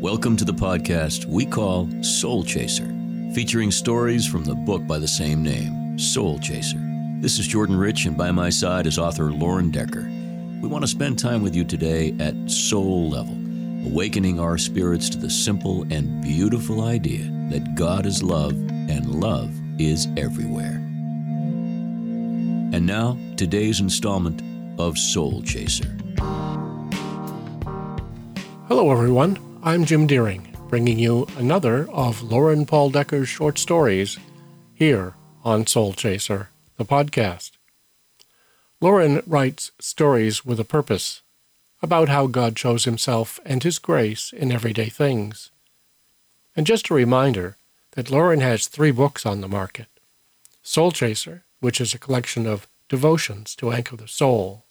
Welcome to the podcast we call Soul Chaser, featuring stories from the book by the same name, Soul Chaser. This is Jordan Rich, and by my side is author Loren Decker. We want to spend time with you today at soul level, awakening our spirits to the simple and beautiful idea that God is love and love is everywhere. And now, today's installment of Soul Chaser. Hello, everyone. I'm Jim Deering, bringing you another of Loren Paul Decker's short stories here on Soul Chaser, the podcast. Loren writes stories with a purpose about how God shows himself and his grace in everyday things. And just a reminder that Loren has three books on the market Soul Chaser, which is a collection of devotions to anchor the soul,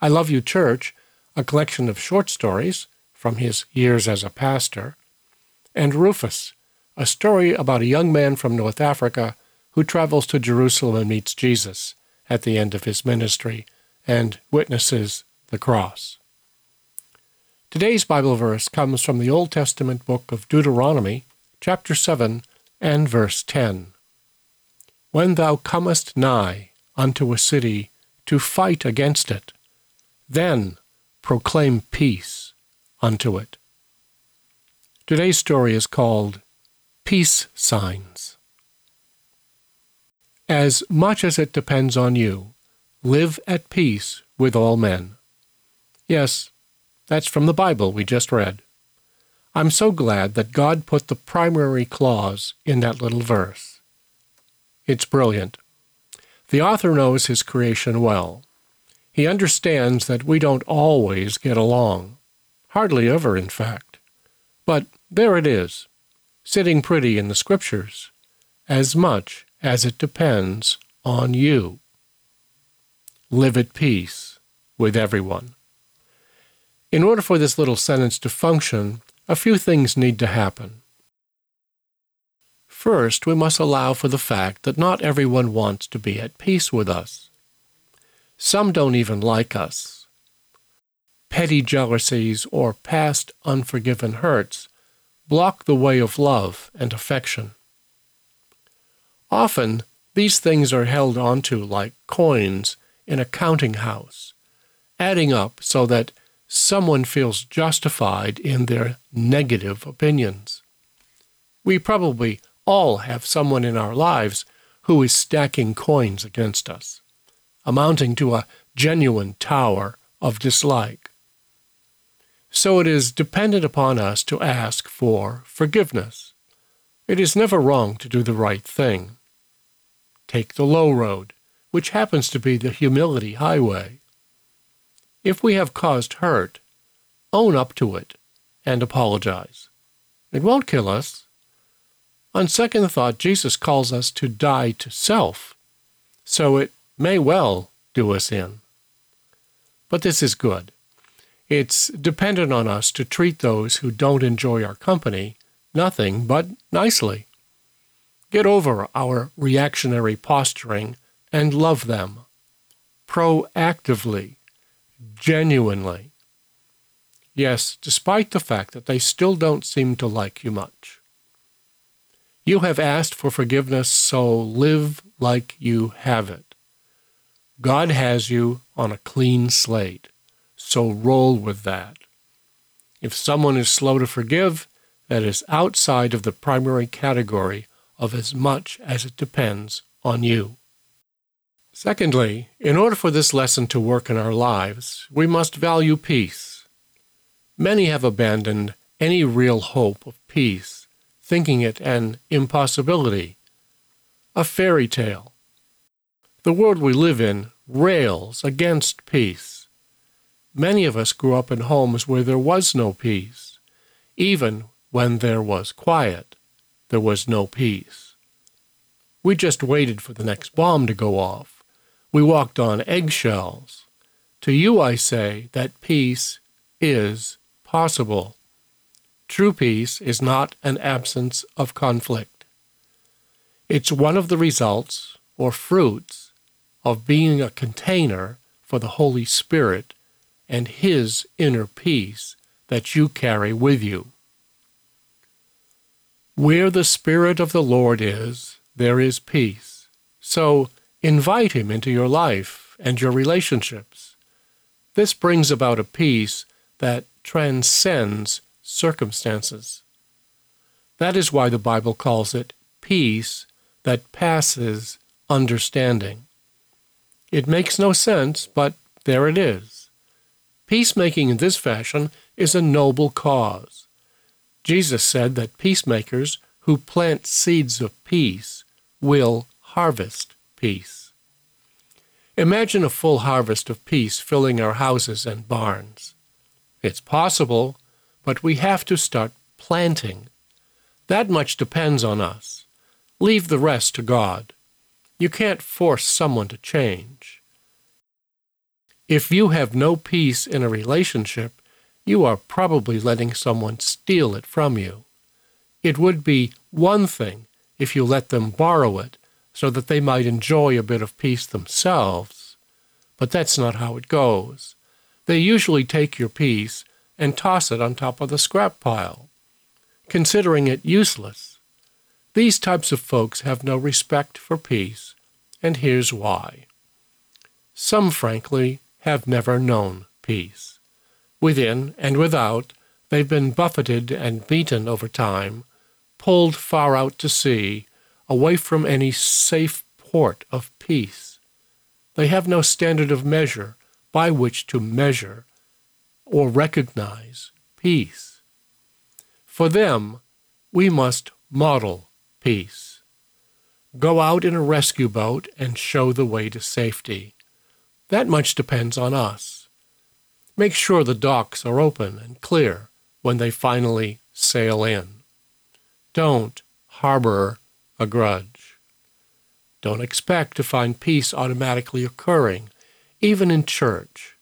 I Love You Church, a collection of short stories from his years as a pastor, and Rufus, a story about a young man from North Africa who travels to Jerusalem and meets Jesus at the end of his ministry and witnesses the cross. Today's Bible verse comes from the Old Testament book of Deuteronomy, chapter 7, and verse 10. When thou comest nigh unto a city to fight against it, then proclaim peace unto it. Today's story is called Peace Signs. As much as it depends on you, live at peace with all men. Yes, that's from the Bible we just read. I'm so glad that God put the primary clause in that little verse. It's brilliant. The author knows his creation well. He understands that we don't always get along. Hardly ever, in fact. But there it is, sitting pretty in the Scriptures, as much as it depends on you. Live at peace with everyone. In order for this little sentence to function, a few things need to happen. First, we must allow for the fact that not everyone wants to be at peace with us. Some don't even like us petty jealousies, or past unforgiven hurts block the way of love and affection. Often, these things are held onto like coins in a counting house, adding up so that someone feels justified in their negative opinions. We probably all have someone in our lives who is stacking coins against us, amounting to a genuine tower of dislike. So it is dependent upon us to ask for forgiveness. It is never wrong to do the right thing. Take the low road, which happens to be the humility highway. If we have caused hurt, own up to it and apologize. It won't kill us. On second thought, Jesus calls us to die to self, so it may well do us in. But this is good. It's dependent on us to treat those who don't enjoy our company nothing but nicely. Get over our reactionary posturing and love them proactively, genuinely. Yes, despite the fact that they still don't seem to like you much. You have asked for forgiveness, so live like you have it. God has you on a clean slate. So roll with that. If someone is slow to forgive, that is outside of the primary category of as much as it depends on you. Secondly, in order for this lesson to work in our lives, we must value peace. Many have abandoned any real hope of peace, thinking it an impossibility, a fairy tale. The world we live in rails against peace. Many of us grew up in homes where there was no peace. Even when there was quiet, there was no peace. We just waited for the next bomb to go off. We walked on eggshells. To you, I say that peace is possible. True peace is not an absence of conflict. It's one of the results or fruits of being a container for the Holy Spirit and His inner peace that you carry with you. Where the Spirit of the Lord is, there is peace. So invite Him into your life and your relationships. This brings about a peace that transcends circumstances. That is why the Bible calls it peace that passes understanding. It makes no sense, but there it is. Peacemaking in this fashion is a noble cause. Jesus said that peacemakers who plant seeds of peace will harvest peace. Imagine a full harvest of peace filling our houses and barns. It's possible, but we have to start planting. That much depends on us. Leave the rest to God. You can't force someone to change. If you have no peace in a relationship, you are probably letting someone steal it from you. It would be one thing if you let them borrow it so that they might enjoy a bit of peace themselves. But that's not how it goes. They usually take your peace and toss it on top of the scrap pile, considering it useless. These types of folks have no respect for peace, and here's why. Some, frankly, have never known peace. Within and without, they've been buffeted and beaten over time, pulled far out to sea, away from any safe port of peace. They have no standard of measure by which to measure or recognize peace. For them, we must model peace. Go out in a rescue boat and show the way to safety. That much depends on us. Make sure the docks are open and clear when they finally sail in. Don't harbor a grudge. Don't expect to find peace automatically occurring, even in church.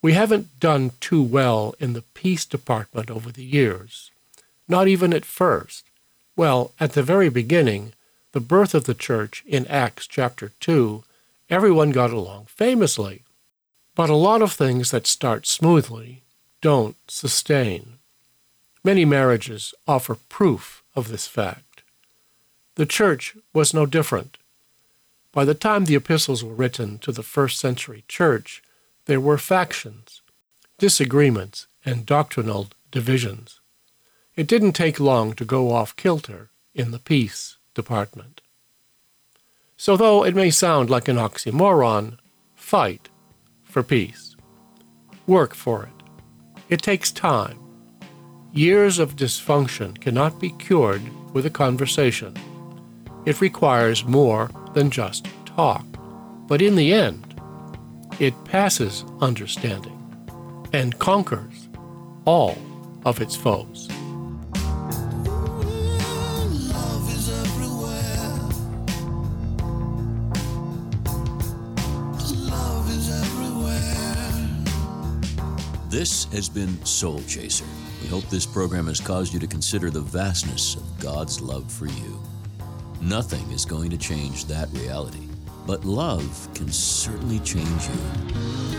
We haven't done too well in the peace department over the years, not even at first. Well, at the very beginning, the birth of the church in Acts chapter 2, everyone got along famously. But a lot of things that start smoothly don't sustain. Many marriages offer proof of this fact. The church was no different. By the time the epistles were written to the first century church, there were factions, disagreements, and doctrinal divisions. It didn't take long to go off kilter in the peace department. So, though it may sound like an oxymoron, fight for peace. Work for it. It takes time. Years of dysfunction cannot be cured with a conversation. It requires more than just talk. But in the end, it passes understanding and conquers all of its foes. This has been Soul Chaser. We hope this program has caused you to consider the vastness of God's love for you. Nothing is going to change that reality, but love can certainly change you.